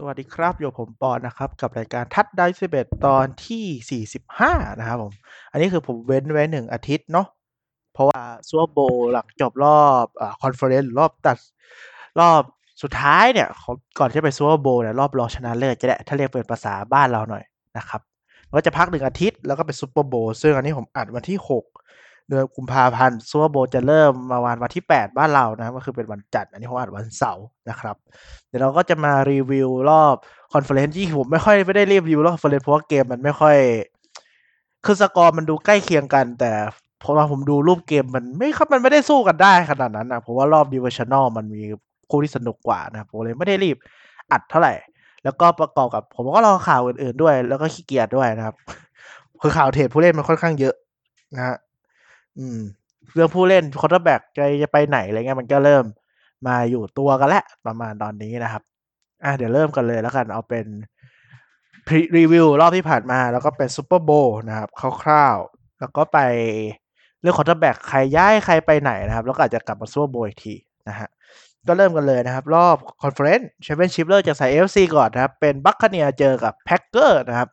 สวัสดีครับอยู่ผมปอนนะครับ กับรายการทัดได้สิบเอ็ดตอนที่ 45 นะครับผม อันนี้คือผมเว้นไว้หนึ่งอาทิตย์เนาะเพราะว่า Super Bowl หลังจบรอบ conference รอบตัดรอบสุดท้ายเนี่ยก่อนที่จะไป Super Bowl เนี่ยรอบรองชนะเลิศจะได้ถ้าเรียกเป็นภาษาบ้านเราหน่อยนะครับก็จะพักหนึ่งอาทิตย์แล้วก็เป็น Super Bowl ซึ่งอันนี้ผมอัดวันที่ 6 เดือนกุมภาพันธ์ Super Bowl จะเริ่มมาวันวันที่ 8 บ้านเรานะก็คือเป็นวันจันทร์อันนี้ผมอัดวันเสาร์นะครับ เดี๋ยวเราก็จะมารีวิวรอบ conference ที่ผมไม่ค่อยไม่ได้รีวิวรอบ conference เพราะว่าเกมมันไม่ค่อย คือสกอร์มันดูใกล้เคียงกัน แต่พอผมดูรูปเกมมันไม่ครับมันไม่ได้สู้กันได้ขนาดนั้นนะเพราะว่ารอบ divisional มันมีคู่ที่สนุกกว่านะผมเลยไม่ได้รีบอัดเท่าไหร่ แล้วก็ประกอบกับ ผมก็รอข่าวอื่นๆด้วย แล้วก็ขี้เกียจด้วยนะครับ คือข่าว trade ผู้เล่นมันค่อนข้างเยอะนะฮะ อืม เรื่องผู้เล่น quarterback จะจะไปไหนอะไรเงี้ยมันก็เริ่มมาอยู่ตัวกันแล้วประมาณตอนนี้นะครับ อะเดี๋ยวเริ่มกันเลยแล้วกันเอาเป็นรีวิวรอบที่ผ่านมาแล้วก็เป็น Super Bowl นะครับคร่าวๆแล้วก็ไปเรื่อง quarterback ใครย้ายใครไปไหนนะครับ แล้วก็อาจจะกลับมา Super Bowl อีกทีนะฮะก็เริ่มกันเลยนะครับ รอบ conference championship เริ่มจากสาย NFC ก่อนนะครับ เป็น Buccaneers เจอกับ Packers นะครับ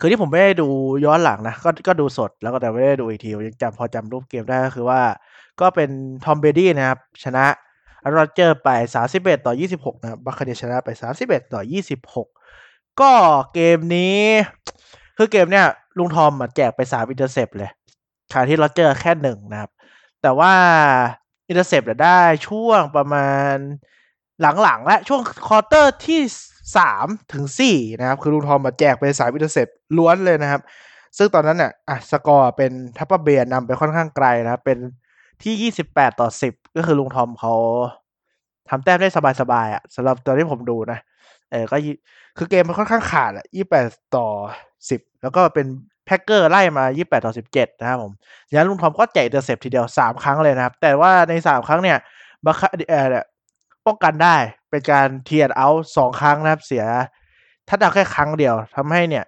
คือที่ผมไม่ได้ดูย้อนหลังนะ ก็ก็ดูสดแล้วก็แต่ไม่ได้ดูอีกทียังจำพอจำรูปเกมได้ก็คือว่า ก็เป็น Tom Brady นะครับ ชนะ Rodgers ไป 31 ต่อ 26 นะครับ Buccaneers ชนะไป 31 ต่อ 26 ก็เกมนี้ คือเกมเนี้ยลุงทอมแจกไป 3 intercept เลยขณะที่ Rodgers แค่หนึ่งนะครับ แต่ว่า intercept ได้ช่วงประมาณหลังๆและช่วง quarter ที่ สามถึงสี่นะครับ คือลุงทอมมาแจกไปสาม intercept ล้วนเลยนะครับ ซึ่งตอนนั้นเนี่ยอะสกอร์เป็น Tampa Bay นำไปค่อนข้างไกลนะครับ เป็นที่ยี่สิบแปดต่อสิบก็คือลุงทอมเขาทำแต้มได้สบายๆอะสำหรับตอนที่ผมดูนะ เออก็คือเกมมันค่อนข้างขาดอะยี่แปดต่อสิบแล้วก็เป็น Packers ไล่มายี่แปดต่อสิบเจ็ดนะครับผมดังนั้นลุงทอมก็แจก intercept ทีเดียวสามครั้งเลยนะครับ แต่ว่าในสามครั้งเนี่ย Buccaneers เนี่ย ป้องกันได้เป็นการ three and out สองครั้งนะครับเสียถ้าดาวแค่ครั้งเดียวทำให้เนี่ย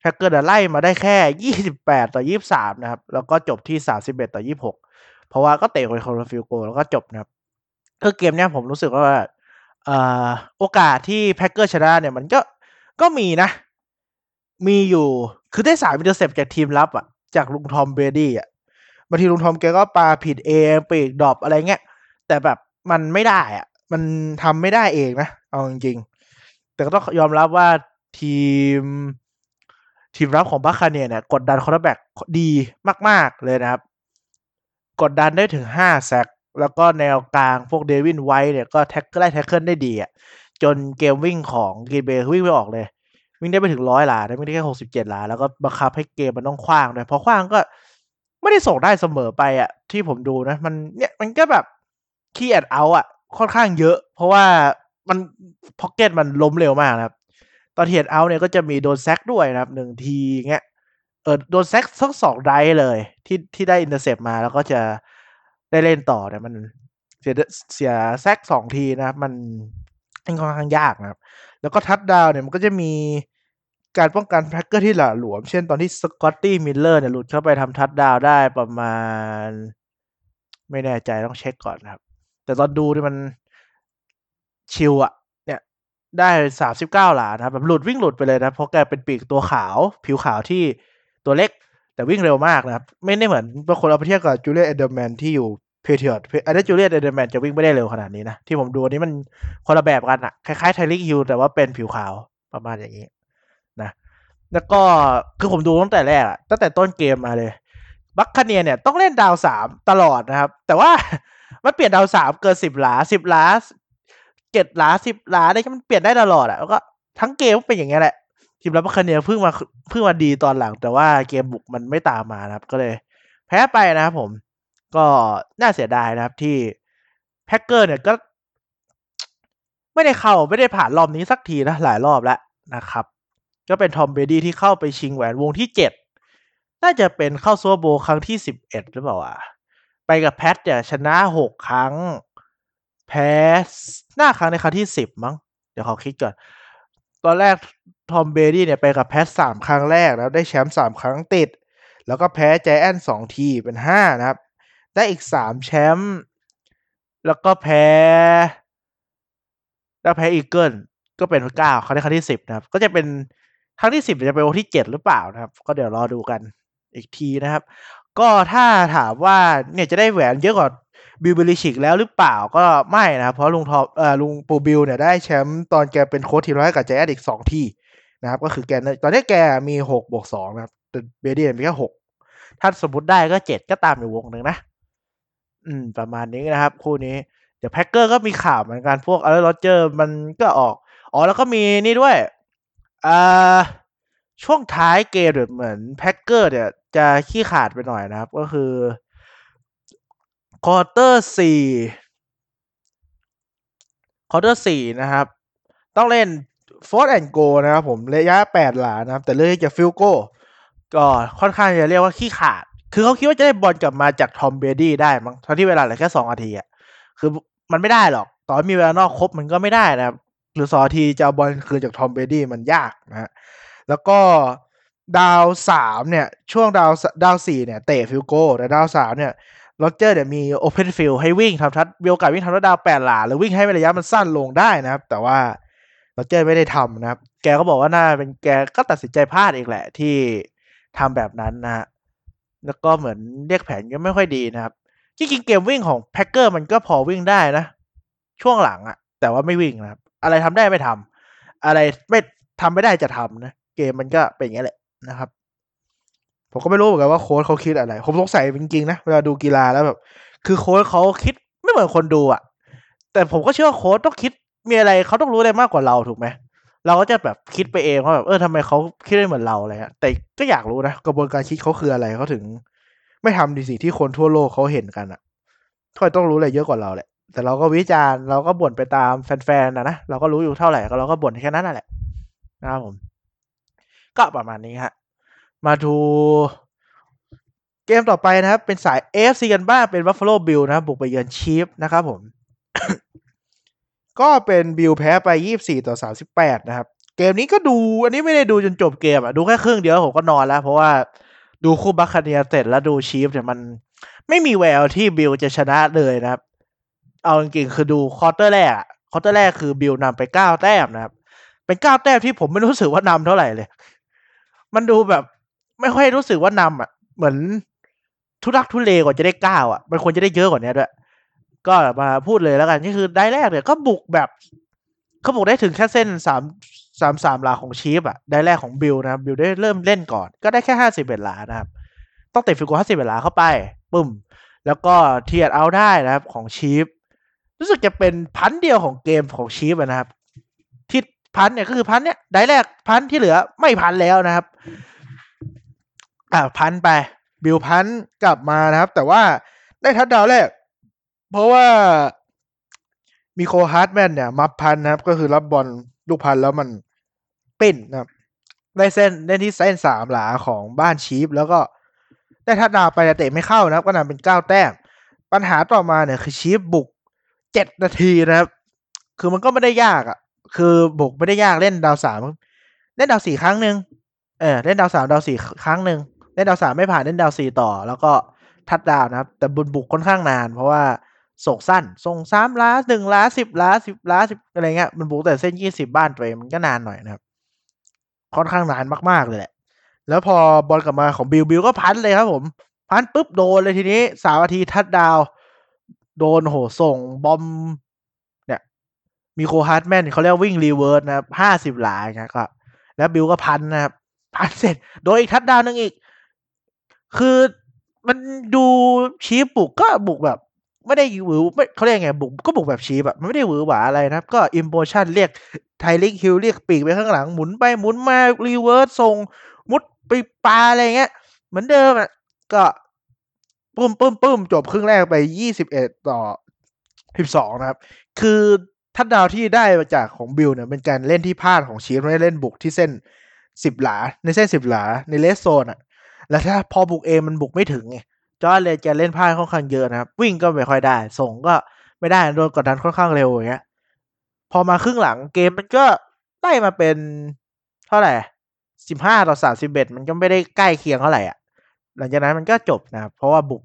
Packers ไล่มาได้แค่ยี่สิบแปดต่อยี่สามนะครับ แล้วก็จบที่สามสิบเอ็ดต่อยี่หกเพราะว่าก็เตะไปคนละ field goal แล้วก็จบนะครับคือเกมเนี้ยผมรู้สึกว่าโอกาสที่ Packers ชนะเนี่ยมันก็ก็มีนะ มีอยู่คือได้สาม intercept จากทีมรับอะจากลุง Tom Brady อะบางทีลุงทอมแกก็ปาผิดเองปีก drop อะไรเงี้ย แต่แบบมันไม่ได้อะ มันทำไม่ได้เองนะ เอาจริงๆ แต่ก็ต้องยอมรับว่าทีม ทีมรับของ Buccaneers เนี่ย กดดัน quarterback ดีมาก ๆ เลยนะครับ กดดันได้ถึงห้า sack แล้วก็แนวกลางพวก Devin White เนี่ยก็ tack ไล่ tackle ได้ดีอะจนเกมวิ่งของ Green Bay วิ่งไม่ออกเลย วิ่งได้ไปถึงร้อยหลาได้ไม่ได้แค่หกสิบเจ็ดหลา แล้วก็บังคับให้เกมมันต้องขว้างด้วยพอขว้างก็ไม่ได้ส่งได้เสมอไปอะ ที่ผมดูนะ มันเนี่ยมันก็แบบคีแอดเอาอะ ค่อนข้างเยอะ เพราะว่ามัน pocket มันล้มเร็วมากนะครับ ตอนเทียดเอาเนี่ยก็จะมีโดน sack ด้วยนะครับหนึ่งทีเงี้ยเออโดน sack ทั้งสอง drive เลยที่ที่ได้ intercept มาแล้วก็จะได้เล่นต่อเนี่ยมันเสียเสีย sack สองทีนะครับ มันค่อนข้างยากนะครับ แล้วก็ทัดดาวเนี่ยมันก็จะมีการป้องกัน Packers ที่หละหลวม เช่นตอนที่ Scotty Miller เนี่ยหลุดเข้าไปทำทัดดาวได้ประมาณ ไม่แน่ใจต้องเช็คก่อนนะครับ แต่ตอนดูนี่มันชิวอะเนี่ย ได้สามสิบเก้าหลานะครับแบบหลุดวิ่งหลุดไปเลยนะเพราะแกเป็นปีกตัวขาว ผิวขาวที่ตัวเล็ก แต่วิ่งเร็วมากนะครับ ไม่ได้เหมือนบางคนเอาไปเทียบกับ Julian Edelman ที่อยู่ Patriots อันนี้ Julian Edelman จะวิ่งไม่ได้เร็วขนาดนี้นะ ที่ผมดูอันนี้มันคนละแบบกันอะคล้ายๆ Tyreek Hill แต่ว่าเป็นผิวขาวประมาณอย่างนี้นะ แล้วก็คือผมดูตั้งแต่แรกตั้งแต่ต้นเกมมาเลยบัคคาเนียเนี่ยต้องเล่นดาวสามตลอดนะครับ แต่ว่า มันเปลี่ยนดาวสามเกินสิบหลาสิบหลาเจ็ดหลาสิบหลาได้มันเปลี่ยนได้ตลอดอะแล้วก็ทั้งเกมเป็นอย่างเงี้ยแหละทีมรับคคาเนียเพิ่งมาเพิ่งมาดีตอนหลัง แต่ว่าเกมบุกมันไม่ตามมานะครับ ก็เลย แพ้ไปนะครับผม ก็น่าเสียดายนะครับที่แพ็กเกอร์เนี่ยก็ไม่ได้เข้าไม่ได้ผ่านรอบนี้สักทีนะหลายรอบแล้วนะครับ ก็เป็น Tom Brady ที่เข้าไปชิงแหวนวงที่เจ็ดน่าจะเป็นเข้า Super Bowl ครั้งที่สิบเอ็ดหรือเปล่าอะ กับ Pats เนี่ยชนะหกครั้ง แพ้ห้าครั้งในครั้งที่สิบมั้ง เดี๋ยวขอคิดก่อน ตอนแรก Tom Brady เนี่ยไปกับ Pats สามครั้งแรกแล้วได้แชมป์สามครั้งติด แล้วก็แพ้แจแอนสองทีเป็นห้านะครับ ได้อีกสามแชมป์แล้วก็แพ้ แล้วแพ้ Eagles ก็เป็นเก้าครั้งที่ครั้งที่สิบนะครับ ก็จะเป็นครั้งที่สิบจะเป็นวันที่เจ็ดหรือเปล่านะครับ ก็เดี๋ยวรอดูกันอีกทีนะครับ ก็ถ้าถามว่าเนี่ยจะได้แหวนเยอะกว่า Bill Belichick แล้วหรือเปล่าก็ไม่นะครับ เพราะลุงทอมเอ่อลุงปูบิลเนี่ยได้แชมป์ตอนแกเป็นโค้ชทีมแร้อยกับแจ๊ดอีกสองทีนะครับ ก็คือแกตอนนี้แกมีหกบวกสองนะครับแต่ Brady เนี่ยมีแค่หกถ้าสมมติได้ก็เจ็ดก็ตามอยู่วงหนึ่งนะ อืม ประมาณนี้นะครับ คู่นี้ เดี๋ยว Packers ก็มีข่าวเหมือนกันพวกอะไร Rodgers มันก็ออก อ๋อแล้วก็มีนี่ด้วยอ่า ช่วงท้ายเกมเหมือน Packers เนี่ยจะขี้ขาดไปหน่อยนะครับ ก็คือ quarter สี่ quarter สี่นะครับ ต้องเล่น fourth and goalนะครับผมระยะแปดหลานะครับ แต่เลือกจะ field goal ก็ค่อนข้างจะเรียกว่าขี้ขาด คือเขาคิดว่าจะได้บอลกลับมาจาก Tom Brady ได้มั้งทั้งที่เวลาเหลือแค่สองนาทีอะคือมันไม่ได้หรอกตอนมีเวลานอกครบมันก็ไม่ได้นะครับ หรือสองนาทีจะเอาบอลคืนจาก Tom Brady มันยากนะฮะ แล้วก็ down สามเนี่ย ช่วง down down สี่เนี่ย เตะ field goal แต่ down สามเนี่ย Rodgers เนี่ยมี open field ให้วิ่งทำ touch มีโอกาสวิ่งทำ touchdown แปดหลาหรือวิ่งให้ระยะมันสั้นลงได้นะครับ แต่ว่าRodgers ไม่ได้ทำนะครับ แกก็บอกว่าน่าเป็นแกก็ตัดสินใจพลาดอีกแหละที่ทำแบบนั้นนะฮะแล้วก็เหมือนเรียกแผนก็ไม่ค่อยดีนะครับที่จริงเกมวิ่งของ Packers มันก็พอวิ่งได้นะ ช่วงหลังอะแต่ว่าไม่วิ่งนะครับ อะไรทำได้ไม่ทำอะไรไม่ทำไม่ได้จะทำนะ เกมมันก็เป็นอย่างนี้แหละนะครับ ผมก็ไม่รู้เหมือนกันว่าโค้ชเขาคิดอะไร ผมสงสัยจริงๆนะเวลาดูกีฬาแล้วแบบ คือโค้ชเขาคิดไม่เหมือนคนดูอะแต่ผมก็เชื่อว่าโค้ชต้องคิดมีอะไรเขาต้องรู้อะไรมากกว่าเราถูกไหมเราก็จะแบบคิดไปเองว่าแบบเออทำไมเขาคิดได้เหมือนเราอะไรเงี้ยแต่ก็อยากรู้นะกระบวนการคิดเขาคืออะไรเขาถึง ไม่ทำดีสิที่คนทั่วโลกเขาเห็นกันอะ่ะเขาต้องรู้อะไรเยอะกว่าเราแหละ แต่เราก็วิจารณ์เราก็บ่นไปตามแฟนๆนะนะเราก็รู้อยู่เท่าไหร่ก็เราก็บ่นแค่นั้นแหละนะครับผม ก็ประมาณนี้ฮะ มาดูเกมต่อไปนะครับ เป็นสาย AFC กันบ้างเป็น Buffalo Bills นะบบุกไปเยือน Chiefs นะครับผม ก็เป็น Bills แพ้ไป 24 ต่อ 38 นะครับ เกมนี้ก็ดู อันนี้ไม่ได้ดูจนจบเกมอะดูแค่ครึ่งเดียวผมก็นอนแล้ว เพราะว่าดูคู่ Buccaneers เสร็จแล้วดู Chiefs เนี่ยมันไม่มีแววที่ Bills จะชนะเลยนะครับ เอาจริงๆคือดู quarter แรก quarter แรกคือ Bills นำไปเก้าแต้มนะครับ เป็นเก้าแต้มที่ผมไม่รู้สึกว่านำเท่าไหร่เลย มันดูแบบ ไม่ค่อยรู้สึกว่านำอะ เหมือนทุรักทุเลกว่าจะได้เก้าอะ มันควรจะได้เยอะกว่านี้ด้วย ก็มาพูดเลยแล้วกันนี่คือได้แรกเนี่ยก็บุกแบบเขาบุกได้ถึงแค่เส้นสามสามสามหลาของ Chiefs อะ drive แรกของ Bills นะ Bills ได้เริ่มเล่นก่อน ก็ได้แค่ห้าสิบเอ็ดหลานะครับ ต้องเตะฟิกูห้าสิบเอ็ดหลาเข้าไปปึ้ม แล้วก็เทียดเอาได้นะครับของ Chiefs รู้สึกจะเป็น punt เดียวของเกมของ Chiefs นะครับ punt เนี่ยก็คือ punt เนี่ย drive แรก punt ที่เหลือไม่ punt แล้วนะครับ อ่า punt ไป Bills punt กลับมานะครับ แต่ว่าได้ทัดดาวแรก เพราะว่า Mecole Hardman เนี่ยมา punt นะครับ ก็คือรับบอลลูก punt แล้วมันปิ้นนะครับ ได้เส้นได้ที่เส้นสามหลาของบ้าน Chiefs แล้วก็ได้ touchdown ไปแต่เตะไม่เข้านะครับ ก็นำเป็นเก้าแต้ม ปัญหาต่อมาเนี่ยคือ Chiefs บุกเจ็ดนาทีนะครับ คือมันก็ไม่ได้ยากอะ คือบุกไม่ได้ยากเล่นดาวสามเล่นดาวสี่ครั้งหนึ่งเออเล่นดาวสามดาวสี่ครั้งหนึ่งเล่นดาวสามไม่ผ่านเล่นดาวสี่ต่อ แล้วก็ทัดดาวนะครับ แต่บุกบุกค่อนข้างนาน เพราะว่าส่งสั้น ส่งสามหลาหนึ่งหลาสิบหลาสิบหลาสิบอะไรเงี้ยมันบุกแต่เส้นยี่สิบบ้านตัวเองมันก็นานหน่อยนะครับ ค่อนข้างนานมากๆเลยแหละ แล้วพอบอลกลับมาของ Bills Bills ก็ punt เลยครับผม punt ปุ๊บโดนเลยทีนี้สามนาที touchdown โดนโหส่ง bomb Mecole Hardman เขาเรียกวิ่ง reverse นะครับห้าสิบหลานะครับแล้ว Bills ก็ punt นะครับ punt เสร็จ โดนอีก touchdown นึงอีก คือมันดู Chiefs บุกก็บุกแบบ ไม่ได้หวือไม่เขาเรียกไงบุกก็บุกแบบ Chiefs แบบมันไม่ได้หวือหวาอะไรนะครับ ก็ in motion เรียก Tyreek Hill เรียกปีกไปข้างหลังหมุนไปหมุนมาreverse ส่งมุดไปปลาอะไรเงี้ย เหมือนเดิมอะก็ปุ้มปุ้มปุ้มจบครึ่งแรกไปยี่สิบเอ็ดต่อสิบสองนะครับ คือ touchdown ที่ได้มาจากของ Bills เนี่ยเป็นการเล่นที่พลาดของ Chiefs ไม่ได้เล่นบุกที่เส้นสิบหลา ในเส้นสิบหลาใน red zone อะ แล้วถ้าพอบุกเองมันบุกไม่ถึงไงจอร์เลยจะเล่นพลาดค่อนข้างเยอะนะครับ วิ่งก็ไม่ค่อยได้ ส่งก็ไม่ได้โดนกดดันค่อนข้างเร็วอย่างเงี้ยพอมาครึ่งหลังเกมมันก็ไล่มาเป็นเท่าไหร่สิบห้าต่อสามสิบเอ็ดมันก็ไม่ได้ใกล้เคียงเท่าไหร่อะหลังจากนั้นมันก็จบนะครับเพราะว่าบุก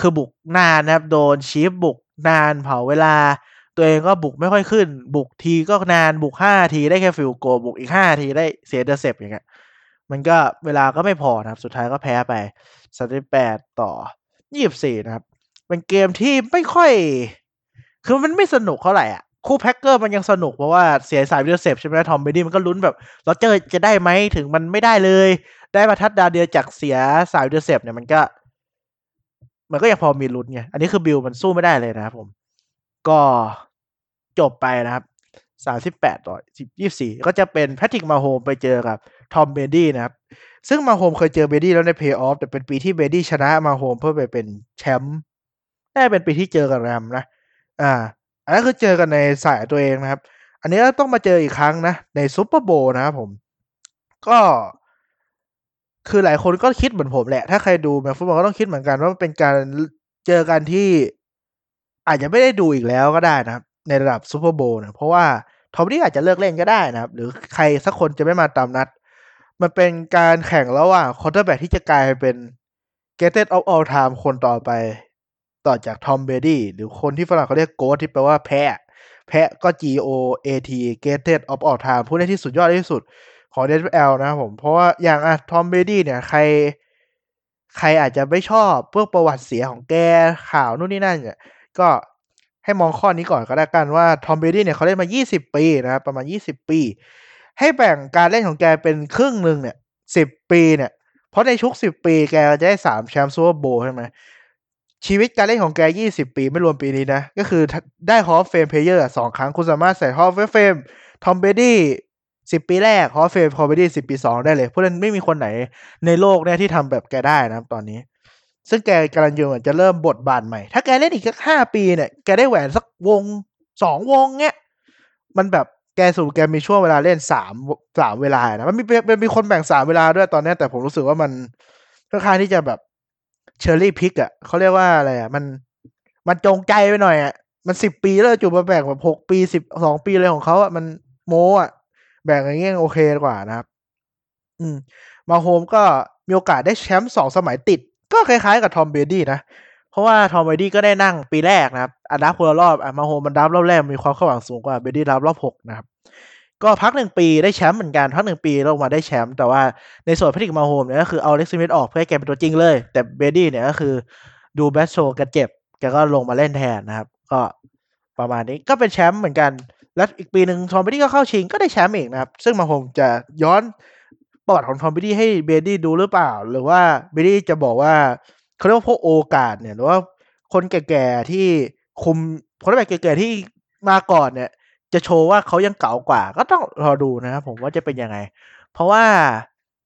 คือบุกนานนะครับ โดน Chiefs บุกนานเผาเวลา ตัวเองก็บุกไม่ค่อยขึ้น บุกทีก็นานบุกห้าทีได้แค่ field goal บุกอีกห้าทีได้เสีย intercept อย่างเงี้ยมันก็เวลาก็ไม่พอนะครับ สุดท้ายก็แพ้ไปสามสิบแปดต่อยี่สิบสี่นะครับ เป็นเกมที่ไม่ค่อย คือมันไม่สนุกเท่าไหร่อะคู่ Packers มันยังสนุกเพราะว่าเสีย intercept ใช่ไหม Tom Brady มันก็ลุ้นแบบเราเจอจะได้ไหมถึงมันไม่ได้เลย ได้มาทัดดาวเดียวจากเสีย intercept เนี่ยมันก็ มันก็ยังพอมีลุ้นไงอันนี้คือ Bills มันสู้ไม่ได้เลยนะครับผม ก็จบไปนะครับสามสิบแปดต่อสิบยี่สี่ก็จะเป็น Patrick Mahomes ไปเจอกับ Tom Brady นะครับ ซึ่ง Mahomes เคยเจอ Brady แล้วในเพย์ออฟแต่เป็นปีที่ Brady ชนะ Mahomes เพื่อไปเป็นแชมป์น่าเป็นปีที่เจอกับ Rams นะ อ่า อันนั้นคือเจอกันในสายตัวเองนะครับ อันนี้ต้องมาเจออีกครั้งนะ ใน Super Bowl นะครับผม ก็คือหลายคนก็คิดเหมือนผมแหละ ถ้าใครดูแมตช์ฟุตบอลก็ต้องคิดเหมือนกันว่าเป็นการเจอกันที่ อาจจะไม่ได้ดูอีกแล้วก็ได้นะครับ ในระดับ Super Bowl นะเพราะว่า Tom Brady อาจจะเลิกเล่นก็ได้นะครับ หรือใครสักคนจะไม่มาตามนัด มันเป็นการแข่งระหว่าง quarterback ที่จะกลายเป็น g a t e d of all time คนต่อไป ต่อจาก Tom Brady หรือคนที่ฝรั่งเขาเรียกโก t ที่แปลว่าแพะ แพะก็ G O A T g a t e d of all time ผู้เล่นที่สุดยอดที่สุดของ NFL นะครับผม เพราะว่าอย่างอะ Tom Brady เนี่ยใครใครอาจจะไม่ชอบพวกประวัติเสียของแกข่าวนู่นนี่นั่นเนี่ย ก็ให้มองข้อนี้ก่อนก็แล้วกันว่า Tom Brady เนี่ยเขาเล่นมา 20 ปีนะครับประมาณ 20 ปี ให้แบ่งการเล่นของแกเป็นครึ่งหนึ่งเนี่ย 10 ปีเนี่ย เพราะในทุก 10 ปีแกจะได้ 3 แชมป์ Super Bowl ใช่ไหมชีวิตการเล่นของแก 20 ปีไม่รวมปีนี้นะ ก็คือได้ Hall of Fame player สองครั้งคุณสามารถใส่ Hall of Fame Tom Brady สิบปีแรก Hall of Fame Tom Brady สิบปีสองได้เลย เพราะนั้นไม่มีคนไหนในโลกเนี่ยที่ทำแบบแกได้นะตอนนี้ ซึ่งแกกำลังอยู่จะเริ่มบทบาทใหม่ ถ้าแกเล่นอีกสักห้าปีเนี่ย แกได้แหวนสักวงสองวงเนี้ย มันแบบแกสู่แกมีช่วงเวลาเล่นสามสามเวลานะ มันมีเป็นมีคนแบ่งสามเวลาด้วยตอนนี้ แต่ผมรู้สึกว่ามันค่อนข้างที่จะแบบเชอร์รี่พิกอะเขาเรียกว่าอะไรอะ มันมันจงใจไปหน่อยอะ มันสิบปีแล้วจูบมาแบ่งแบบหกปีสิบสองปีเลยของเขาอะ มันโมอะ แบ่งอย่างเงี้ยโอเคกว่านะครับ อืม มาโฮมก็มีโอกาสได้แชมป์สองสมัยติด ก็คล้ายๆกับทอมเบดี้นะ เพราะว่า Tom Brady ก็ได้นั่งปีแรกนะครับอันดับคนละรอบอะ Mahomes draft รอบแรกมีความคาดหวังสูงกว่า Brady draft รอบหกนะครับก็พักหนึ่งปีได้แชมป์เหมือนกันพักหนึ่งปีลงมาได้แชมป์แต่ว่าในส่วน Patrick Mahomes เนี่ยก็คือเอา Alex Smith ออกเพื่อให้แกเป็นตัวจริงเลย แต่ Brady เนี่ยก็คือ Drew Bledsoe แกเจ็บแกก็ลงมาเล่นแทนนะครับ ก็ประมาณนี้ก็เป็นแชมป์เหมือนกัน แล้วอีกปีหนึ่ง Tom Brady ก็เข้าชิงก็ได้แชมป์อีกนะครับ ซึ่ง Mahomes จะย้อน ประวัติของ Tom Brady ให้ Brady ดูหรือเปล่า หรือว่าBrady จะบอกว่าเขาเรียกว่าพวกโอกาสเนี่ยหรือว่าคนแก่ๆที่คุมคนแบบแก่ๆที่มาก่อนเนี่ย จะโชว์ว่าเขายังเก่ากว่า ก็ต้องรอดูนะครับผมว่าจะเป็นยังไง เพราะว่า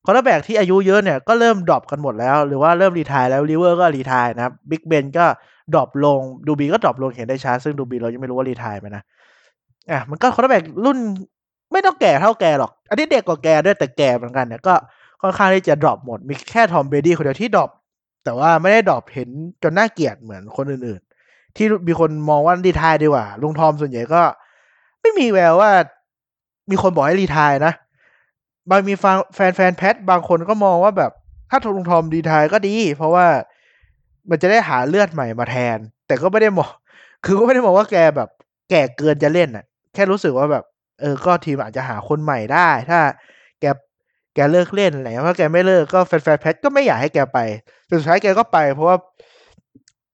quarterback ที่อายุเยอะเนี่ยก็เริ่ม drop กันหมดแล้ว หรือว่าเริ่ม retire แล้วริเวอร์ก็ retire นะครับ Big Ben ก็ drop ลง Drew Brees ก็ drop ลงเห็นได้ชัดซึ่ง Drew Brees เรายังไม่รู้ว่า retire ไหมนะอะมันก็ quarterback รุ่น ไม่ต้องแก่เท่าแกหรอก อันนี้เด็กกว่าแกด้วยแต่แกเหมือนกันเนี่ยก็ค่อนข้างที่จะ drop หมด มีแค่ Tom Brady คนเดียวที่ drop แต่ว่าไม่ได้ drop เห็นจนน่าเกลียดเหมือนคนอื่นๆ ที่มีคนมองว่า retire ดีกว่า ลุงทอมส่วนใหญ่ก็ ไม่มีแววว่า มีคนบอกให้ retire นะ บางมีแฟนแฟน Pats บางคนก็มองว่าแบบ ถ้าลุง Tom retire ก็ดี เพราะว่ามันจะได้หาเลือดใหม่มาแทน แต่ก็ไม่ได้มอง คือก็ไม่ได้มองว่าแกแบบ แก่เกินจะเล่นอะ แค่รู้สึกว่าแบบ เออก็ทีมอาจจะหาคนใหม่ได้ ถ้าแกแกเลิกเล่นอะไรเพราะแกไม่เลิกก็แฟนแฟน Pats ก็ไม่อยากให้แกไปสุดท้ายแกก็ไป เพราะว่า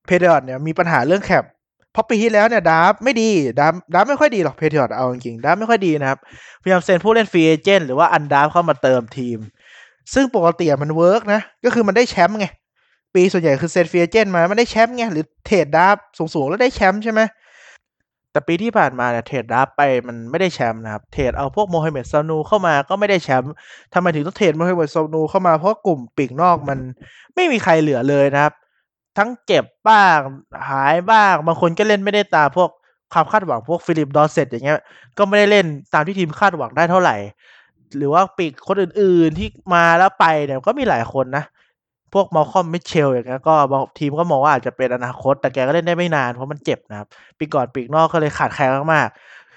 Patriots เนี่ยมีปัญหาเรื่อง cap เพราะปีที่แล้วเนี่ย draft ไม่ดี draft draft ไม่ค่อยดีหรอก Patriots เอาจริง draft ไม่ค่อยดีนะครับ พยายามเซ็นผู้เล่น free agent หรือว่า undraft เข้ามาเติมทีม ซึ่งปกติมัน work นะ ก็คือมันได้แชมป์ไง ปีส่วนใหญ่คือเซ็น free agent มา มันได้แชมป์ไง หรือ trade draftสูงๆ แล้วได้แชมป์ใช่ไหม แต่ปีที่ผ่านมาเนี่ย trade draft ไปมันไม่ได้แชมป์นะครับ trade เอาพวก Mohamed Sanu เข้ามาก็ไม่ได้แชมป์ทำไมถึงต้อง trade Mohamed Sanu เข้ามาเพราะกลุ่มปีกนอกมันไม่มีใครเหลือเลยนะครับ ทั้งเจ็บบ้างหายบ้างบางคนก็เล่นไม่ได้ตามพวกความคาดหวังพวก Phillip Dorsett อย่างเงี้ยก็ไม่ได้เล่นตามที่ทีมคาดหวังได้เท่าไหร่ หรือว่าปีกคนอื่นๆที่มาแล้วไปเนี่ยก็มีหลายคนนะ พวก Malcolm Mitchell อย่างเงี้ยก็ทีมก็มองว่าอาจจะเป็นอนาคต แต่แกก็เล่นได้ไม่นานเพราะมันเจ็บนะครับ ปีก่อนปีกนอกก็เลยขาดแคลนมาก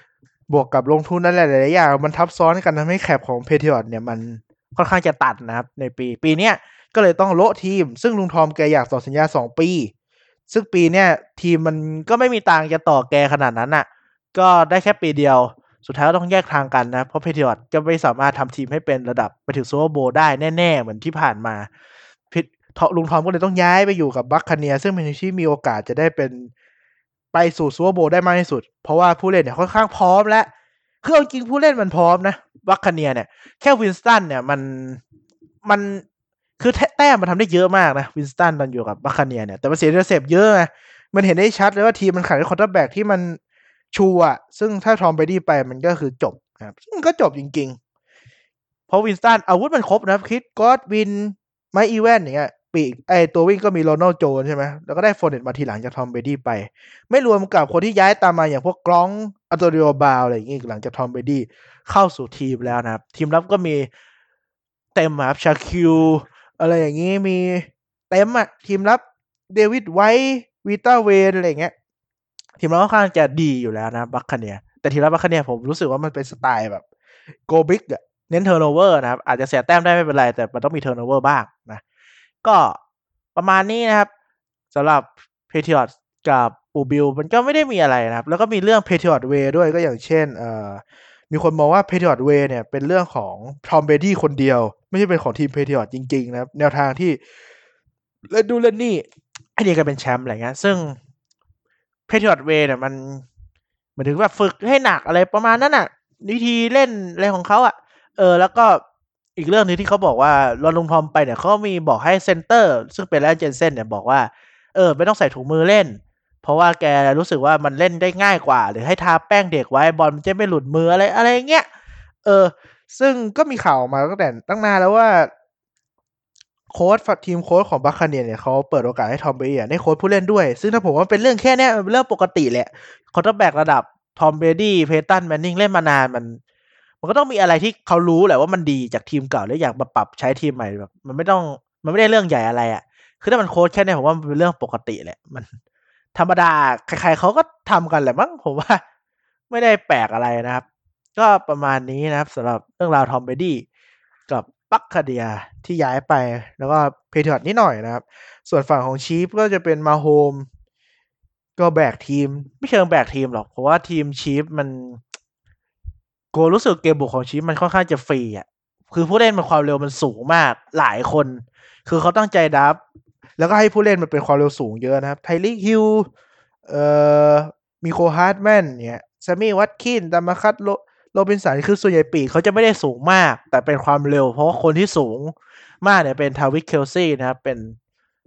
ๆ บวกกับลงทุนนั่นแหละหลายอย่างมันทับซ้อนกันทำให้ cap ของ Patriots เนี่ยมันค่อนข้างจะตัดนะครับ ในปีปีเนี้ยก็เลยต้องโละทีม ซึ่งลุงทอมแกอยากต่อสัญญาสองปี ซึ่งปีเนี้ยทีมมันก็ไม่มีตังจะต่อแกขนาดนั้นอะก็ได้แค่ปีเดียวสุดท้ายก็ต้องแยกทางกันนะ เพราะ Patriots ก็ไม่สามารถทำทีมให้เป็นระดับไปถึง Super Bowl ได้แน่ ๆ เหมือนที่ผ่านมา ลุงทอมก็เลยต้องย้ายไปอยู่กับ Buccaneers ซึ่งเป็นที่มีโอกาสจะได้เป็นไปสู่ Super Bowl ได้มากที่สุด เพราะว่าผู้เล่นเนี่ยค่อนข้างพร้อมแล้วคือจริงผู้เล่นมันพร้อมนะ Buccaneers เนี่ยแค่ Winston เนี่ยมันมันคือแต้มมันทำได้เยอะมากนะ Winston ตอนอยู่กับ Buccaneers เนี่ยแต่มันเสียเซฟเยอะไงมันเห็นได้ชัดเลยว่าทีมมันขาด quarterback ที่มัน sure ซึ่งถ้า Tom Brady ไปมันก็คือจบครับซึ่งก็จบจริง ๆ เพราะ Winston อาวุธมันครบนะ Chris Godwin Mike Evans อย่างเงี้ย ปีกไอตัววิ่งก็มี Ronald Jones ใช่ไหมแล้วก็ได้ Fournette มาทีหลังจาก Tom Brady ไป ไม่รวมกับคนที่ย้ายตามมาอย่างพวก Gronk Antonio Brown อะไรอย่างงี้หลังจาก Tom Brady เข้าสู่ทีมแล้วนะครับ ทีมรับก็มีเต็มครับ Shaq อะไรอย่างงี้มีเต็มอะทีมรับเดวิดไวท์วิต้าเวนอะไรเงี้ยทีมรับค่อนข้างจะดีอยู่แล้วนะ Buccaneers แต่ทีมรับ Buccaneers ผมรู้สึกว่ามันเป็นสไตล์แบบ go big อะเน้น turnover นะครับ อาจจะเสียแต้มได้ไม่เป็นไร แต่มันต้องมี turnover บ้างนะ ก็ประมาณนี้นะครับสำหรับ Patriots กับปูบิลมันก็ไม่ได้มีอะไรนะครับ แล้วก็มีเรื่อง Patriot Way ด้วยก็อย่างเช่นเอ่อมีคนมองว่า Patriot Way เนี่ยเป็นเรื่องของ Tom Brady คนเดียว ไม่ใช่เป็นของทีม Patriots จริง ๆ นะครับ แนวทางที่เล่นดูเล่นนี่ไอเดียกันเป็นแชมป์อะไรเงี้ยซึ่ง Patriot Way เนี่ยมันเหมือนถึงแบบฝึกให้หนักอะไรประมาณนั้นอะวิธีเล่นอะไรของเขาอะเออแล้วก็ อีกเรื่องนึงที่เขาบอกว่าตอนลุงทอมไปเนี่ยเขามีบอกให้ center ซึ่งเป็น Ryan Jensen เนี่ยบอกว่า เออ ไม่ต้องใส่ถุงมือเล่น เพราะว่าแกรู้สึกว่ามันเล่นได้ง่ายกว่า หรือให้ทาแป้งเด็กไว้บอลมันจะไม่หลุดมืออะไรอะไรเงี้ยเออ ซึ่งก็มีข่าวมาตั้งแต่ตั้งนานแล้วว่าโค้ชทีมโค้ชของ Buccaneers เนี่ยเขาเปิดโอกาสให้ Tom Brady ได้โค้ชผู้เล่นด้วย ซึ่งถ้าผมว่าเป็นเรื่องแค่นี้เป็นเรื่องปกติแหละ quarterback ระดับ Tom Brady Peyton Manning เล่นมานานมัน มันก็ต้องมีอะไรที่เขารู้แหละว่ามันดีจากทีมเก่าแล้วอยากมาปรับใช้ทีมใหม่แบบมันไม่ต้องมันไม่ได้เรื่องใหญ่อะไรอะ่ะ คือถ้ามันโค้ชแค่นี้ผมว่ามันเป็นเรื่องปกติแหละมัน ธรรมดาใครๆเขาก็ทำกันแหละมั้งผมว่า ไม่ได้แปลกอะไรนะครับ ก็ประมาณนี้นะครับสำหรับเรื่องราว Tom Bradyกับ Buccaneers ที่ย้ายไปแล้วก็ Patriots นิดหน่อยนะครับ ส่วนฝั่งของ Chiefs ก็จะเป็น Mahomes ก็แบกทีม ไม่เชิงแบกทีมหรอก เพราะว่าทีม Chiefs มัน กูรู้สึกเกมบุกของ Chiefs มันค่อนข้างจะฟรีอะคือผู้เล่นมันความเร็วมันสูงมากหลายคน คือเขาตั้งใจ draft แล้วก็ให้ผู้เล่นมันเป็นความเร็วสูงเยอะนะครับ Tyreek Hill เอ่อมี Mecole Hardman เนี่ย Sammy Watkins Demarcus Robinson คือส่วนใหญ่ปีกเขาจะไม่ได้สูงมาก แต่เป็นความเร็ว เพราะคนที่สูงมากเนี่ยเป็น Travis Kelce นะครับเป็น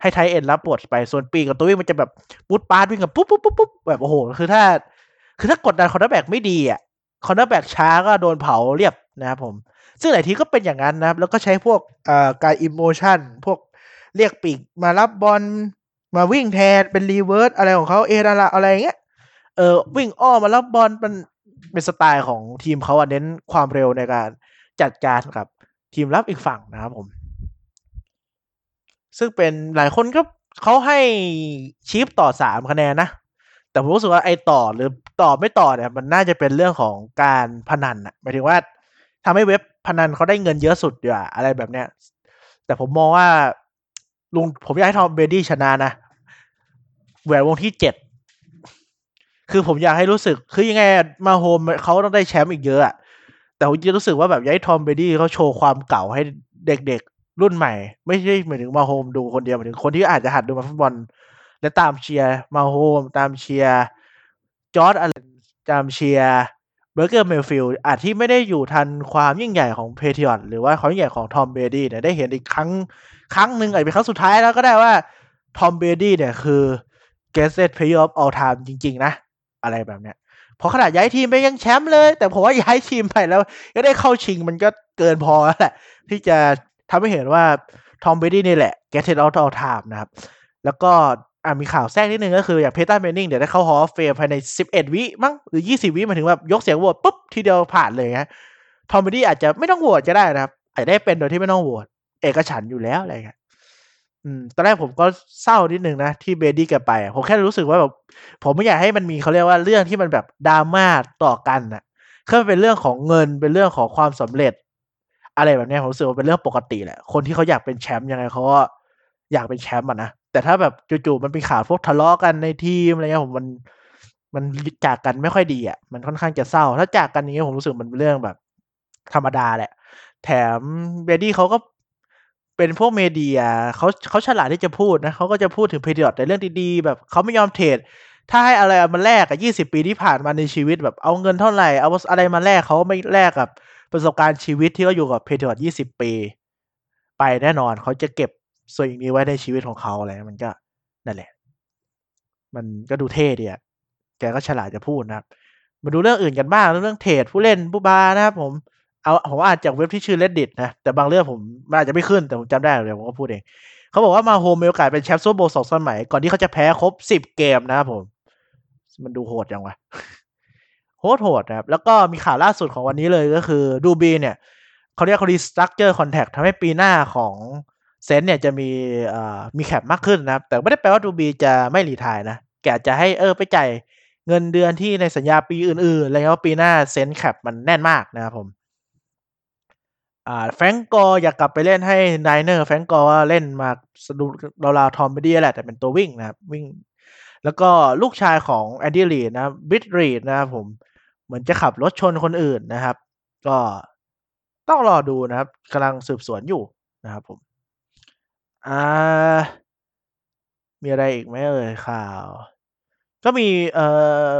ให้ tight end รับบทไปส่วนปีกกับตัววิ่งมันจะแบบปุ๊บปาดวิ่งกับปุ๊บปุ๊บปุ๊บปุ๊บแบบโอ้โห คือถ้า คือถ้ากดดัน quarterback ไม่ดีอะ cornerback ช้าก็โดนเผาเรียบนะครับผม ซึ่งหลายทีก็เป็นอย่างนั้นนะครับ แล้วก็ใช้พวกการอิโมชันพวกเรียกปีกมารับบอลมาวิ่งแทนเป็น reverse อะไรของเขาเอราอะไรเงี้ยเออวิ่งอ้อมารับบอลเป็นเป็นสไตล์ของทีมเขาเน้นความเร็วในการจัดการกับทีมรับอีกฝั่งนะครับผม ซึ่งเป็นหลายคนก็เขาให้ Chiefs ต่อสามคะแนนนะ แต่ผมรู้สึกว่าไอ้ต่อหรือต่อไม่ต่อเนี่ยมันน่าจะเป็นเรื่องของการพนันอะหมายถึงว่าทำให้เว็บพนันเขาได้เงินเยอะสุดอยู่อะอะไรแบบเนี้ย แต่ผมมองว่าลุงผมอยากให้ Tom Brady ชนะนะแหวนวงที่เจ็ดคือผมอยากให้รู้สึก คือยังไง Mahomes เขาต้องได้แชมป์อีกเยอะอะแต่ผมจะรู้สึกว่าแบบอยากให้ Tom Brady เขาโชว์ความเก๋าให้เด็กๆรุ่นใหม่ ไม่ใช่หมายถึง Mahomes ดูคนเดียวหมายถึงคนที่อาจจะหัดดูมาฟุตบอล และตามเชียร์ Mahomes ตามเชียร์ Josh Allen ตามเชียร์ Baker Mayfield อาจที่ไม่ได้อยู่ทันความยิ่งใหญ่ของ Patriots หรือว่าความยิ่งใหญ่ของ Tom Brady เนี่ยได้เห็นอีกครั้งครั้งหนึ่งอาจเป็นครั้งสุดท้ายแล้วก็ได้ว่า Tom Brady เนี่ยคือ greatest player of all time จริง ๆ นะ อะไรแบบเนี้ยพอขนาดย้ายทีมไปยังแชมป์เลย แต่ผมว่าย้ายทีมไปแล้วก็ได้เข้าชิงมันก็เกินพอแล้วแหละ ที่จะทำให้เห็นว่า Tom Brady นี่แหละ greatest all time นะครับ แล้วก็ อ่ามีข่าวแทรกนิดนึงก็คืออย่าง Peyton Manning เดี๋ยวได้เข้า Hall Fame ภายในสิบเอ็ดวิมั้งหรือยี่สิบวิมาถึงแบบยกเสียงโหวตปุ๊บทีเดียวผ่านเลยฮะTom Brady อาจจะไม่ต้องโหวตจะได้นะครับอาจจะได้เป็นโดยที่ไม่ต้องโหวตเอกฉันท์อยู่แล้วอะไรเงี้ยอืมตอนแรกผมก็เศร้านิดนึงนะที่ Brady แกไป ผมแค่รู้สึกว่าแบบผมไม่อยากให้มันมีเขาเรียกว่าเรื่องที่มันแบบดราม่าต่อกันนะคือมันเป็นเรื่องของเงินเป็นเรื่องของความสำเร็จ อะไรแบบนี้ผมรู้สึกว่าเป็นเรื่องปกติแหละคนที่เขาอยากเป็นแชมป์ยังไงเขาก็อยากเป็นแชมป์อะนะ แต่ถ้าแบบจู่ๆมันเป็นข่าวพวกทะเลาะกันในทีมอะไรเงี้ยผมมันมันจากกันไม่ค่อยดีอะมันค่อนข้างจะเศร้า ถ้าจากกันอย่างนี้ยผมรู้สึกมันเป็นเรื่องแบบ ธรรมดาแหละ แถมเบดดี้เขาก็เป็นพวกเมเดียเขาเขาฉลาดที่จะพูดนะเขาก็จะพูดถึงเพเดียร์ในเรื่องดีๆแบบเขาไม่ยอมเทรดถ้าให้อะไรมาแลกกับยี่สิบปีที่ผ่านมาในชีวิตแบบเอาเงินเท่าไหร่เอาอะไรมาแลกเขาไม่แลกกับประสบการณ์ชีวิตที่เขาอยู่กับเพเดียร์ยี่สิบปี ไปแน่นอนเขาจะเก็บ ส่วนอย่งนี้ไว้ในชีวิตของเขาอะไรมันก็นั่นแหละ มันก็ดูเท่ดีอะแกก็ฉลาดจะพูดนะครับ มาดูเรื่องอื่นกันบ้างเรื่องเทรดผู้เล่นฟุตบอลนะครับ ผมเอาผมอ่านจากเว็บที่ชื่อ Reddit นะแต่บางเรื่องผมมันอาจจะไม่ขึ้นแต่ผมจำได้เดี๋ยวผมก็พูดเองเขาบอกว่า Mahomes มีโอกาสเป็นแชมป์ Super Bowl สองสมัย ก่อนที่เขาจะแพ้ครบสิบเกมนะครับผม มันดูโหดจังวะโหดโหดนะครับ แล้วก็มีข่าวล่าสุดของวันนี้เลยก็คือ Drew Brees เนี่ยเขาเรียกเขา restructure contract ทำให้ปีหน้าของ Saints เนี่ยจะมีมี cap มากขึ้นนะครับ แต่ไม่ได้แปลว่า Drew Brees จะไม่ retire นะ แกจะให้เออไปจ่ายเงินเดือนที่ในสัญญาปีอื่นๆอะไรเงี้ยว่าปีหน้า Saints cap มันแน่นมากนะครับผมอ่า Frank Gore อยากกลับไปเล่นให้ Niners Frank Gore เล่นมาสนุกราวๆ Tom Brady แหละแต่เป็นตัววิ่งนะครับวิ่ง แล้วก็ลูกชายของ Andy Reid นะ Britt Reid นะครับผมเหมือนจะขับรถชนคนอื่นนะครับ ก็ต้องรอดูนะครับกำลังสืบสวนอยู่นะครับผม อ่า มีอะไรอีกไหมเอ่ยข่าว ก็มี เอ่อ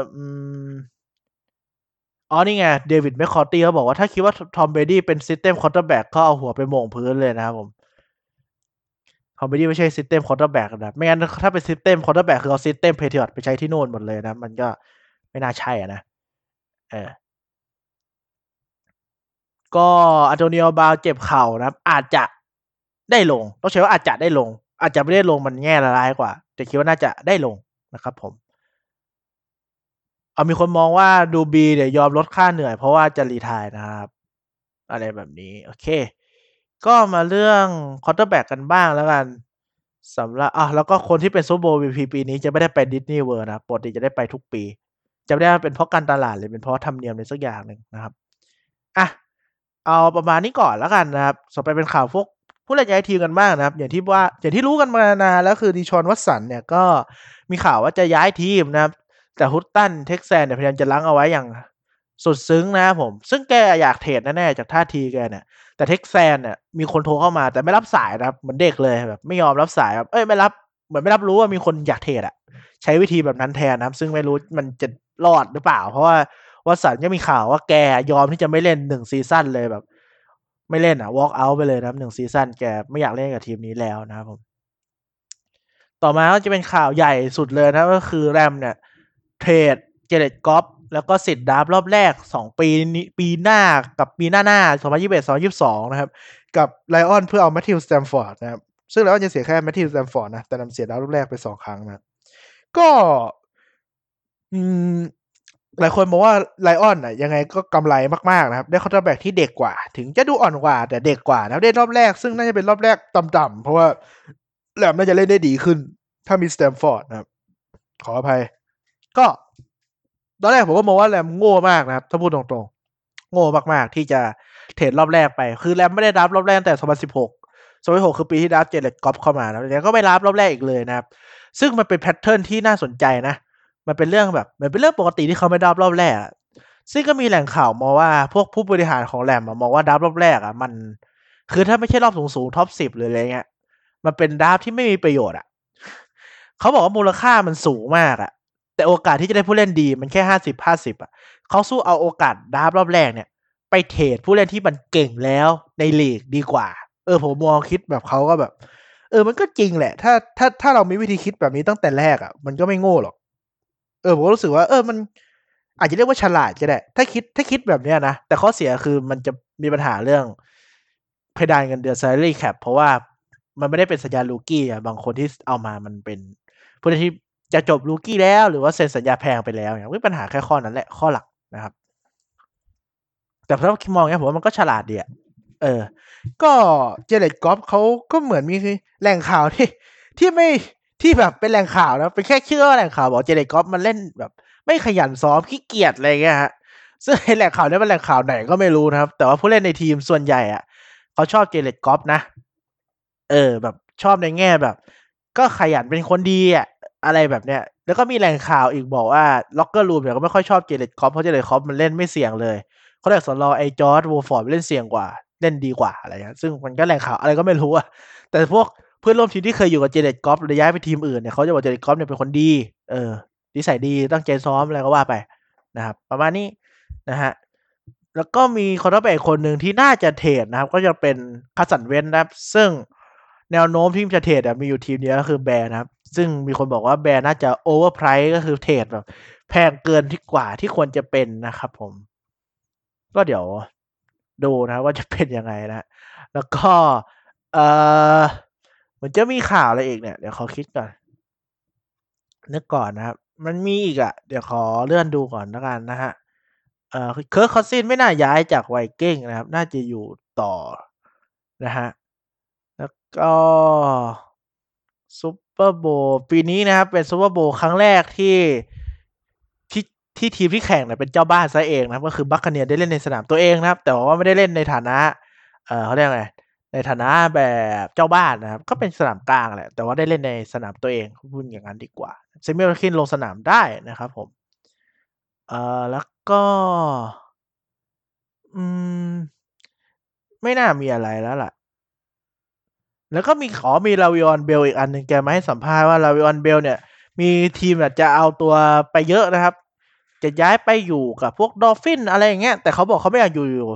อ๋อนี่ไง Devin McCourty เขาบอกว่าถ้าคิดว่า Tom Brady เป็น system quarterback ก็เอาหัวไปโหม่งพื้นเลยนะครับผม Tom Brady ไม่ใช่ system quarterback นะไม่งั้นถ้าเป็น system quarterback คือเอา system Patriots ไปใช้ที่โน่นหมดเลยนะ มันก็ไม่น่าใช่อะนะ เออ ก็ Antonio Brown เจ็บเข่านะครับ อาจจะ ได้ลง ต้องใช้ว่าอาจจะได้ลง อาจจะไม่ได้ลงมันแง่ร้ายกว่า แต่คิดว่าน่าจะได้ลงนะครับผม เอามีคนมองว่า Drew Brees เนี่ยยอมลดค่าเหนื่อยเพราะว่าจะ retire นะครับ อะไรแบบนี้ โอเค ก็มาเรื่อง quarterback กันบ้างแล้วกันสำหรับอะแล้วก็คนที่เป็น Super Bowl MVP ปีนี้จะไม่ได้ไป Disney World นะปกติจะได้ไปทุกปี จะไม่ได้เป็นเพราะการตลาดหรือเป็นเพราะธรรมเนียมอะไรสักอย่างหนึ่งนะครับอะเอาประมาณนี้ก่อนแล้วกันนะครับ ต่อไปเป็นข่าวพวก ผู้เล่นย้ายทีมกันบ้างนะครับ อย่างที่ว่าอย่างที่รู้กันมานานแล้วคือ Deshaun Watson เนี่ยก็มีข่าวว่าจะย้ายทีมนะครับ แต่ Houston Texans เนี่ยพยายามจะรั้งเอาไว้อย่างสุดซึ้งนะครับผม ซึ่งแกอยากเทรดแน่ๆจากท่าทีแกเนี่ย แต่ Texans เนี่ยมีคนโทรเข้ามาแต่ไม่รับสายนะครับเหมือนเด็กเลยแบบไม่ยอมรับสายแบบเอ้ยไม่รับเหมือนไม่รับรู้ว่ามีคนอยากเทรดอะใช้วิธีแบบนั้นแทนนะครับ ซึ่งไม่รู้มันจะรอดหรือเปล่า เพราะว่าวัสันก็มีข่าวว่าแกยอมที่จะไม่เล่นหนึ่ง season เลยแบบ ไม่เล่นอะ walk เอาไปเลยนะครับหนึ่ง season แกไม่อยากเล่นกับทีมนี้แล้วนะครับผม ต่อมาก็จะเป็นข่าวใหญ่สุดเลยนะก็คือ Rams เนี่ย เทรด Jared Goff แล้วก็สิทธิ์ draft รอบแรกสองปีนี้ปีหน้ากับปีหน้าหน้าสองพันยี่สิบเอ็ดสองยี่สิบสองนะครับ กับ Lions เพื่อเอา Matthew Stafford นะครับ ซึ่ง Lions จะเสียแค่ Matthew Stafford นะ แต่ Rams เสีย draft รอบแรกไปสองครั้งนะ ก็ อืม หลายคนบอกว่า Lions อะยังไงก็กำไรมากๆนะครับ ได้ quarterback ที่เด็กกว่า ถึงจะดูอ่อนกว่า แต่เด็กกว่านะได้รอบแรก ซึ่งน่าจะเป็นรอบแรกต่ำๆเพราะว่า Rams น่าจะเล่นได้ดีขึ้น ถ้ามี Stafford นะครับ ขออภัย ก็ ตอนแรกผมก็มองว่า Rams โง่มากนะครับ ถ้าพูดตรงๆ โง่มากๆ ที่จะเทรดรอบแรกไป คือ Rams ไม่ได้ draft รอบแรกตั้งแต่2016 2016คือปีที่ draft Jared Goff เข้ามาแล้วแล้วก็ไม่ draft รอบแรกอีกเลยนะครับ ซึ่งมันเป็น pattern ที่น่าสนใจนะ มันเป็นเรื่องแบบมันเป็นเรื่องปกติที่เขาไม่ draft รอบแรก ซึ่งก็มีแหล่งข่าวมาว่าพวกผู้บริหารของ Rams มองว่า draft รอบแรกอะมัน คือถ้าไม่ใช่รอบสูงๆ top สิบหรืออะไรเงี้ย มันเป็น draft ที่ไม่มีประโยชน์อะเขาบอกว่ามูลค่ามันสูงมากอะ แต่โอกาสที่จะได้ผู้เล่นดีมันแค่ห้าสิบห้าสิบอะเขาสู้เอาโอกาสดาบรอบแรกเนี่ย ไปเทรดผู้เล่นที่มันเก่งแล้วในลีกดีกว่า เออผมมองคิดแบบเขาก็แบบ เออมันก็จริงแหละ ถ้าถ้าถ้าเรามีวิธีคิดแบบนี้ตั้งแต่แรกอะ มันก็ไม่โง่หรอก เออผมรู้สึกว่าเออมัน อาจจะเรียกว่าฉลาดก็ได้ ถ้าคิดถ้าคิดแบบเนี้ยนะ แต่ข้อเสียคือมันจะมีปัญหาเรื่อง เพดานเงินเดือน salary cap เพราะว่ามันไม่ได้เป็นสัญญาลูกี้อะบางคนที่เอามามันเป็นผู้ที่จะจบลูกี้แล้วหรือว่าเซ็นสัญญาแพงไปแล้วเนี่ยม่ปัญหาแค่ข้อนั้นแหละข้อหลักนะครับ แต่ถ้ามองเนี่ยผมว่ามันก็ฉลาดดีอะเออ ก็เจเลตกอฟเขาก็เหมือนมีแหล่งข่าวที่ที่ไม่ ที่แบบเป็นแหล่งข่าวนะเป็นแค่เชื่อแหล่งข่าวบอกเจเลกอฟมันเล่นแบบ ไม่ขยันซ้อมขี้เกียจอะไรเงี้ยฮะซึ่งแหล่งข่าวนี้เป็นแหล่งข่าวไหนก็ไม่รู้นะครับ แต่ว่าผู้เล่นในทีมส่วนใหญ่อะเขาชอบเจเลกอฟนะ เออ แบบชอบในแง่แบบ ก็ขยันเป็นคนดีอะอะไรแบบเนี้ย แล้วก็มีแหล่งข่าวอีกบอกว่า locker room เนี่ยก็ไม่ค่อยชอบ Jared Goff เพราะ Jared Goff มันเล่นไม่เสี่ยงเลยเขาเรียกสอนรอไอ้ John Wolford เล่นเสี่ยงกว่า เล่นดีกว่าอะไรเงี้ยซึ่งมันก็แหล่งข่าวอะไรก็ไม่รู้อะแต่พวก เพื่อนร่วมทีมที่เคยอยู่กับ Jared Goff แล้วย้ายไปทีมอื่นเนี่ยเขาจะบอก Jared Goff เนี่ยเป็นคนดีเออนิสัยดีตั้งใจซ้อมอะไรก็ว่าไปนะครับ ประมาณนี้นะฮะแล้วก็มีคนรับไปอีกคนหนึ่งที่น่าจะเทรดนะครับ ก็จะเป็นCarson Wentz นะครับ ซึ่งแนวโน้มที่จะเทรดมีอยู่ทีมเดียวก็คือ Bears นะครับ ซึ่งมีคนบอกว่า Bears น่าจะ overprice ก็คือเทรดแบบแพงเกินที่กว่าที่ควรจะเป็นนะครับผม ก็เดี๋ยวดูนะว่าจะเป็นยังไงนะ แล้วก็เออ มันจะมีข่าวอะไรอีกเนี่ย เดี๋ยวขอคิดก่อน นึกก่อนนะครับ มันมีอีกอะ่ะเดี๋ยวขอเลื่อนดูก่อนแล้วกันนะฮะ เอ่อ Kirk Cousins ไม่น่าย้ายจาก Vikings นะครับ น่าจะอยู่ต่อนะฮะ แล้วก็ Super Bowl ปีนี้นะครับ เป็น Super Bowl ครั้งแรกที่ที่ที่ทีมที่แข่งเนี่ยเป็นเจ้าบ้านซะเองนะครับ ก็คือ Buccaneers ได้เล่นในสนามตัวเองนะครับ แต่ว่าไม่ได้เล่นในฐานะ เออเขาเรียกไง ในฐานะแบบเจ้าบ้านนะครับ ก็เป็นสนามกลางแหละ แต่ว่าได้เล่นในสนามตัวเองพูดอย่างนั้นดีกว่าSammy Watkins ลงสนามได้นะครับผมเอ่อแล้วก็อืมไม่น่ามีอะไรแล้วล่ะ แล้วก็มีขอมี Le'Veon Bell อีกอันหนึ่งแกมาให้สัมภาษณ์ว่า Le'Veon Bell เนี่ย มีทีมแบบจะเอาตัวไปเยอะนะครับ จะย้ายไปอยู่กับพวก Dolphins อะไรอย่างเงี้ยแต่เขาบอกเขาไม่อยากอยู่อยู่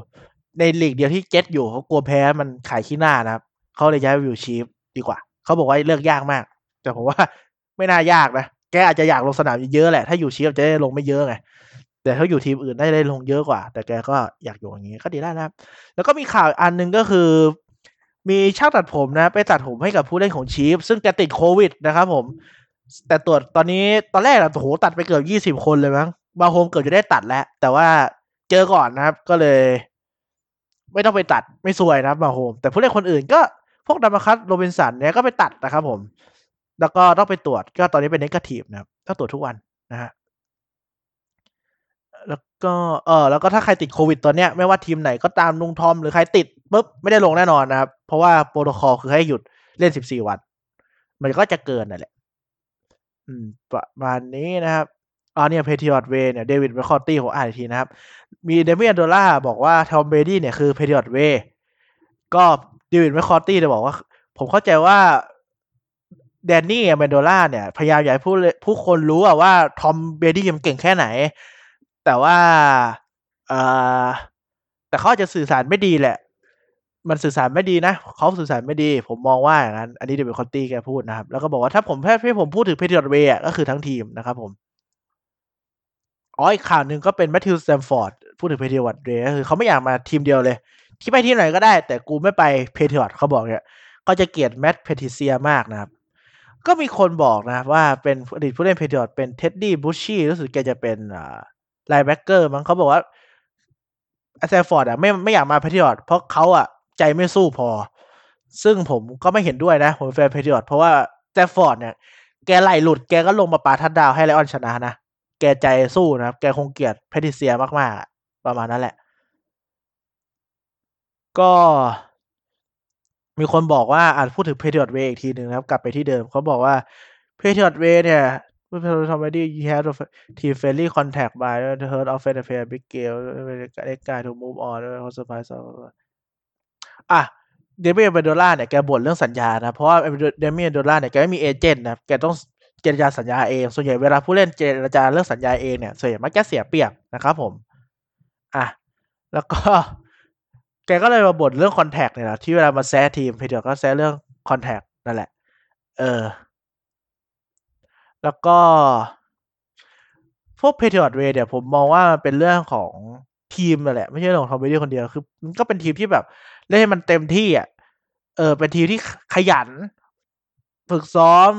ในลีกเดียวที่เจ็ตอยู่เขากลัวแพ้มันขายขี้หน้านะครับเขาเลยย้ายไปอยู่ Chiefs ดีกว่า เขาบอกว่าเลือกยากมาก แต่ผมว่าไม่น่ายากนะ แกอาจจะอยากลงสนามเยอะแหละ ถ้าอยู่ Chiefs จะได้ลงไม่เยอะไง แต่ถ้าอยู่ทีมอื่นได้ได้ลงเยอะกว่า แต่แกก็อยากอยู่อย่างนี้ก็ดีแล้วนะครับ แล้วก็มีข่าวอันหนึ่งก็คือ มีช่างตัดผมนะ ไปตัดผมให้กับผู้เล่นของ Chiefs ซึ่งแกติดโควิดนะครับผม แต่ตรวจตอนนี้ตอนแรกอะโหตัดไปเกือบยี่สิบคนเลยมั้ง บาโฮมเกือบจะได้ตัดแล้ว แต่ว่าเจอก่อนนะครับ ก็เลย ไม่ต้องไปตัดไม่สวยนะครับบาโฮมแต่ผู้เล่นคนอื่นก็พวก Demarcus Robinson เนี่ยก็ไปตัดนะครับผม แล้วก็ต้องไปตรวจก็ตอนนี้เป็น negative นะครับต้องตรวจทุกวันนะฮะแล้วก็เออแล้วก็ถ้าใครติดโควิดตอนเนี้ยไม่ว่าทีมไหนก็ตามลุงทอมหรือใครติดปุ๊บไม่ได้ลงแน่นอนนะครับ เพราะว่าโปรโตคอลคือให้หยุดเล่นสิบสี่วัน มันก็จะเกินนั่นแหละ อืม ประมาณนี้นะครับอ๋อเนี่ย Patriots เวเนี่ย Devin McCourty ผมอ่านอีกทีนะครับ มี Danny Amendola บอกว่า Tom Brady เนี่ยคือ Patriot Way ก็ Devin McCourty จะบอกว่า ผมเข้าใจว่า Danny Amendola เนี่ย พยายามอยากให้ผู้ผู้คนรู้ว่า Tom Brady มันเก่งแค่ไหน แต่ว่าเออแต่เขาจะสื่อสารไม่ดีแหละ มันสื่อสารไม่ดีนะเขาสื่อสารไม่ดี ผมมองว่าอย่างนั้น อันนี้ Devin McCourty แกพูดนะครับ แล้วก็บอกว่าถ้าผมแค่ให้ผมพูดถึง Patriot Way ก็คือทั้งทีมนะครับผมอ๋ออีกข่าวหนึ่งก็เป็น Matthew Stafford พูดถึง Patriot Way ก็คือเขาไม่อยากมาทีมเดียวเลยที่ไปที่ไหนก็ได้ แต่กูไม่ไป Patriots เขาบอกเนี่ยเขาจะเกลียด Matt Patricia มากนะครับ ก็มีคนบอกนะว่าเป็นอดีตผู้เล่น Patriots เป็น Tedy Bruschi รู้สึกแกจะเป็น linebacker มั้งเขาบอกว่า Stafford อะไม่ไม่อยากมา Patriots เพราะเขาอะใจไม่สู้พอ ซึ่งผมก็ไม่เห็นด้วยนะ ผมแฟน Patriots เพราะว่า Stafford เนี่ยแกไหลหลุดแกก็ลงมาปาทัดดาวให้ไลออนชนะนะแกใจสู้นะครับแกคงเกลียดเพทิเซียมากๆ ประมาณนั้นแหละ ก็มีคนบอกว่าอาจพูดถึงเพทิออตเวอีกทีหนึ่งนะครับ กลับไปที่เดิมเขาบอกว่าเพทิออตเวเนี่ย somebody he had a team friendly contact by the hurt of the fair big game the guy to move on was surprised อะDanny Amendola เนี่ยแกบ่นเรื่องสัญญานะ เพราะว่า Danny Amendola เนี่ยแกไม่มี agent นะแกต้องเจรจาสัญญาเอง ส่วนใหญ่เวลาผู้เล่นเจรจาเรื่องสัญญาเองเนี่ยส่วนใหญ่มักจะเสียเปรียบนะครับผม อะแล้วก็ แกก็เลยมาบ่นเรื่อง contract เนี่ยนะที่เวลามาแซะทีม Patriots ก็แซะเรื่อง contract นั่นแหละ เออ แล้วก็ พวก Patriot Way เนี่ยผมมองว่ามันเป็นเรื่องของทีมนั่นแหละ ไม่ใช่ของ Tom Brady คนเดียวคือ มันก็เป็นทีมที่แบบเล่นให้มันเต็มที่อะเออ เป็นทีมที่ขยัน ฝึกซ้อม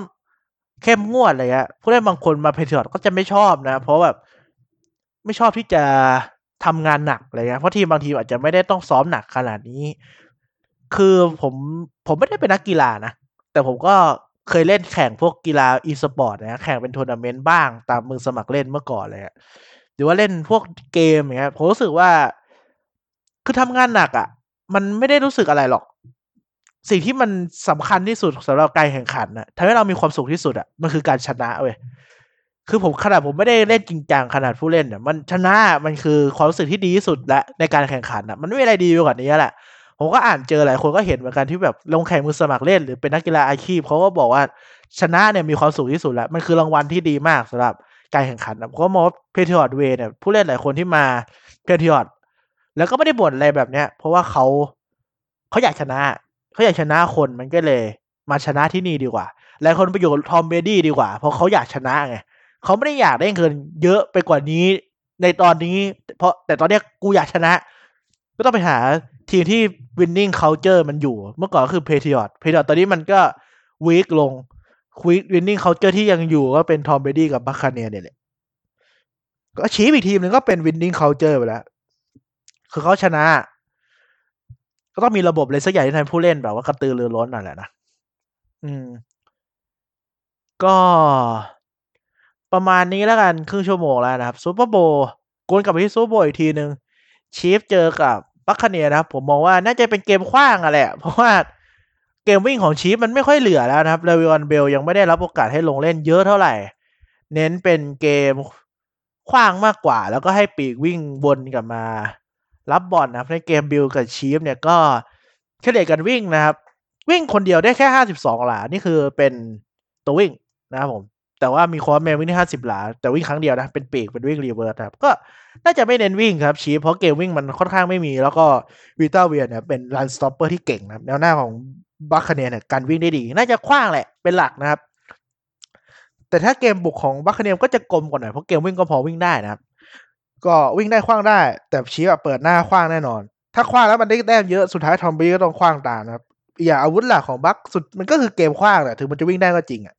เข้มงวดอะไรเงี้ยผู้เล่นบางคนมา Patriots ก็จะไม่ชอบนะ เพราะแบบ ไม่ชอบที่จะ ทำงานหนักอะไรเงี้ยเพราะทีมบางทีอาจจะไม่ได้ต้องซ้อมหนักขนาดนี้ คือผมผมไม่ได้เป็นนักกีฬานะ แต่ผมก็เคยเล่นแข่งพวกกีฬาอีสปอร์ตนะแข่งเป็นทัวร์นาเมนต์บ้างตามมือสมัครเล่นเมื่อก่อนเลยหรือว่าเล่นพวกเกมอย่างเงี้ยผมรู้สึกว่า คือทำงานหนักอะ่ะ มันไม่ได้รู้สึกอะไรหรอก สิ่งที่มันสำคัญที่สุดสำหรับการแข่งขันนะทำให้เรามีความสุขที่สุดอะมันคือการชนะเว้ย คือผมขนาดผมไม่ได้เล่นจริงจังขนาดผู้เล่นเนี่ยมันชนะมันคือความรู้สึกที่ดีที่สุดและในการแข่งขันอะมันไม่มีอะไรดีกว่านี้แหละผมก็อ่านเจอหลายคนก็เห็นเหมือนกันที่แบบลงแข่งมือสมัครเล่น หรือเป็นนักกีฬาอาชีพเขาก็บอกว่าชนะเนี่ยมีความสุขที่สุดแล้ว มันคือรางวัลที่ดีมากสำหรับการแข่งขันผมก็มอง Patriot Way เนี่ยผู้เล่นหลายคนที่มา Patriots แล้วก็ไม่ได้บ่นอะไรแบบเนี้ย เพราะว่าเขาเขาอยากชนะเขาอยากชนะคนมันก็เลย มาชนะที่นี่ดีกว่าหลายคนไปอยู่ Tom Brady ดีกว่า เพราะเขาอยากชนะไง เขาไม่ได้อยากได้เงินเยอะไปกว่านี้ ในตอนนี้ เพราะแต่ตอนเนี้ยกูอยากชนะ ก็ต้องไปหาทีมที่ winning culture มันอยู่ เมื่อก่อนก็คือ Patriots Patriots ตอนนี้มันก็weak ลงควิก winning culture ที่ยังอยู่ก็เป็น Tom Brady กับ Buccaneers เนี่ยแหละก็ชี้อีกทีมหนึ่งก็เป็น winning culture ไปแล้ว คือเขาชนะ ก็ต้องมีระบบอะไรสักอย่างที่ทำผู้เล่นแบบว่ากระตือรือร้นนั่นแหละนะ อืม ก็ ประมาณนี้แล้วกันครึ่งชั่วโมงแล้วนะครับ Super Bowl ก็วนกลับไปที่ Super Bowl อีกทีหนึ่ง Chiefs เจอกับ Buccaneers นะครับผมมองว่าน่าจะเป็นเกมขว้างอะแหละ เพราะว่าเกมวิ่งของ Chiefs มันไม่ค่อยเหลือแล้วนะครับ Le'Veon Bell ยังไม่ได้รับโอกาสให้ลงเล่นเยอะเท่าไหร่ เน้นเป็นเกมขว้างมากกว่า แล้วก็ให้ปีกวิ่งวนกลับมา รับบอลนะครับในเกม Bills กับ Chiefs เนี่ยก็เฉลี่ยกันวิ่งนะครับ วิ่งคนเดียวได้แค่ห้าสิบสองหลา นี่คือเป็นตัววิ่งนะครับผม แต่ว่ามี Hardman วิ่งที่ห้าสิบหลา แต่วิ่งครั้งเดียวนะ เป็นปีก เป็นวิ่ง reverse ครับ ก็น่าจะไม่เน้นวิ่งครับชีเพราะเกมวิ่งมันค่อนข้างไม่มี แล้วก็วิต้าเวียเนี่ยเป็น run stopper ที่เก่งนะแนวหน้าของ Buccaneers เนี่ยการวิ่งได้ดี น่าจะขว้างแหละเป็นหลักนะครับ แต่ถ้าเกมบุกของ Buccaneers ก็จะกลมกว่าหน่อยเพราะเกมวิ่งก็พอวิ่งได้นะครับ ก็วิ่งได้ขว้างได้ แต่ Chiefs เปิดหน้าขว้างแน่นอน ถ้าขว้างแล้วมันได้แต้มเยอะสุดท้าย Tom Brady ก็ต้องขว้างตามนะครับ อย่างอาวุธหลักของบัคสุดมันก็คือเกมขว้างแหละถึงมันจะวิ่งได้ก็จริงอะ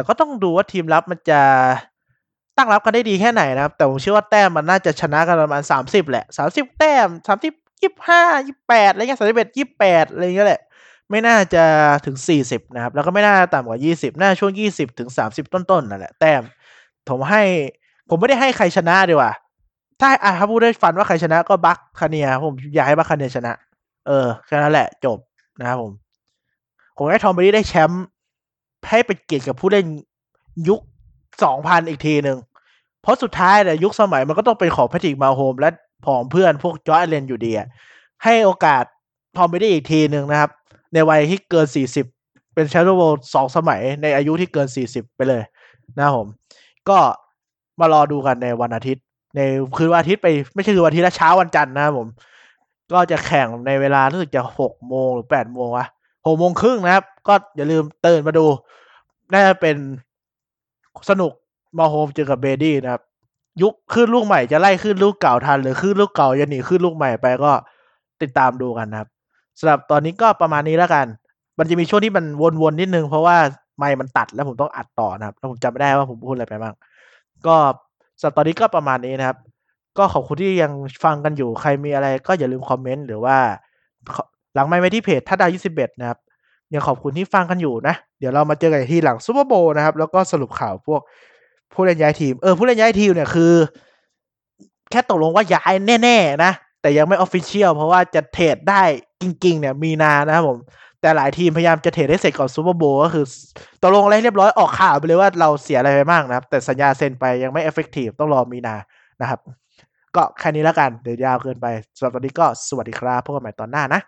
แต่ก็ต้องดูว่าทีมรับมันจะตั้งรับกันได้ดีแค่ไหนนะครับ แต่ผมเชื่อว่าแต้มมันน่าจะชนะกันประมาณสามสิบแหละสามสิบแต้มสามสิบยี่ห้ายี่แปดอะไรเงี้ยสามสิบเอ็ดยี่แปดอะไรเงี้ยแหละ ไม่น่าจะถึงสี่สิบนะครับ แล้วก็ไม่น่าต่ำกว่ายี่สิบน่าช่วงยี่สิบถึงสามสิบต้นๆนั่นแหละแต้ม ผมให้ ผมไม่ได้ให้ใครชนะดีกว่า ถ้าอะถ้าพูดได้ฟันว่าใครชนะก็ Buccaneers ผมอยากให้ Buccaneers ชนะ เออแค่นั้นแหละจบนะครับผมผมให้ Tom Brady ได้แชมป์ ให้ไปเกียรติกับผู้เล่นยุคสองพันอีกทีหนึ่งเพราะสุดท้ายเนี่ยยุคสมัยมันก็ต้องเป็นของ Patrick Mahomes และผองเพื่อนพวก Josh Allen อยู่ดีให้โอกาส Tom Brady อีกทีหนึ่งนะครับ ในวัยที่เกินสี่สิบเป็นแชมป์โลกสองสมัยในอายุที่เกินสี่สิบไปเลยนะผม ก็มารอดูกันในวันอาทิตย์ ในคืนวันอาทิตย์ไปไม่ใช่คือวันอาทิตย์ละเช้าวันจันทร์นะครับผม ก็จะแข่งในเวลารู้สึกจะหกโมงหรือแปดโมงวะหกโมงครึ่งนะครับ ก็อย่าลืมตื่นมาดู น่าจะเป็นสนุก Mahomes เจอกับ Brady นะครับ ยุคคลื่นลูกใหม่จะไล่คลื่นลูกเก่าทัน หรือคลื่นลูกเก่าจะหนีคลื่นลูกใหม่ไปก็ติดตามดูกันนะครับสำหรับตอนนี้ก็ประมาณนี้แล้วกัน มันจะมีช่วงที่มันวนๆนิดนึง เพราะว่าไม่มันตัดแล้วผมต้องอัดต่อนะครับ แล้วผมจำไม่ได้ว่าผมพูดอะไรไปบ้าง ก็สำหรับตอนนี้ก็ประมาณนี้นะครับ ก็ขอบคุณที่ยังฟังกันอยู่ ใครมีอะไรก็อย่าลืมคอมเมนต์หรือว่า หลังไมค์ไปที่เพจทัดดาวยี่สิบเอ็ดนะครับ ยังขอบคุณที่ฟังกันอยู่นะ เดี๋ยวเรามาเจอกันที่หลัง Super Bowl นะครับ แล้วก็สรุปข่าวพวกผู้เล่นย้ายทีม เออผู้เล่นย้ายทีมเนี่ยคือ แค่ตกลงว่าย้ายแน่ๆนะ แต่ยังไม่ official เพราะว่าจะ trade ได้จริง ๆ เนี่ยมีนานะครับผม แต่หลายทีมพยายามจะ trade ให้เสร็จก่อน Super Bowl ก็คือตกลงอะไรเรียบร้อยออกข่าวไปเลยว่าเราเสียอะไรไปบ้างนะครับ แต่สัญญาเซ็นไปยังไม่ effective ต้องรอมีนานะครับ ก็แค่นี้แล้วกันเดี๋ยวยาวเกินไปสำหรับตอนนี้ก็สวัสดีครับพบกันใหม่ตอนหน้านะ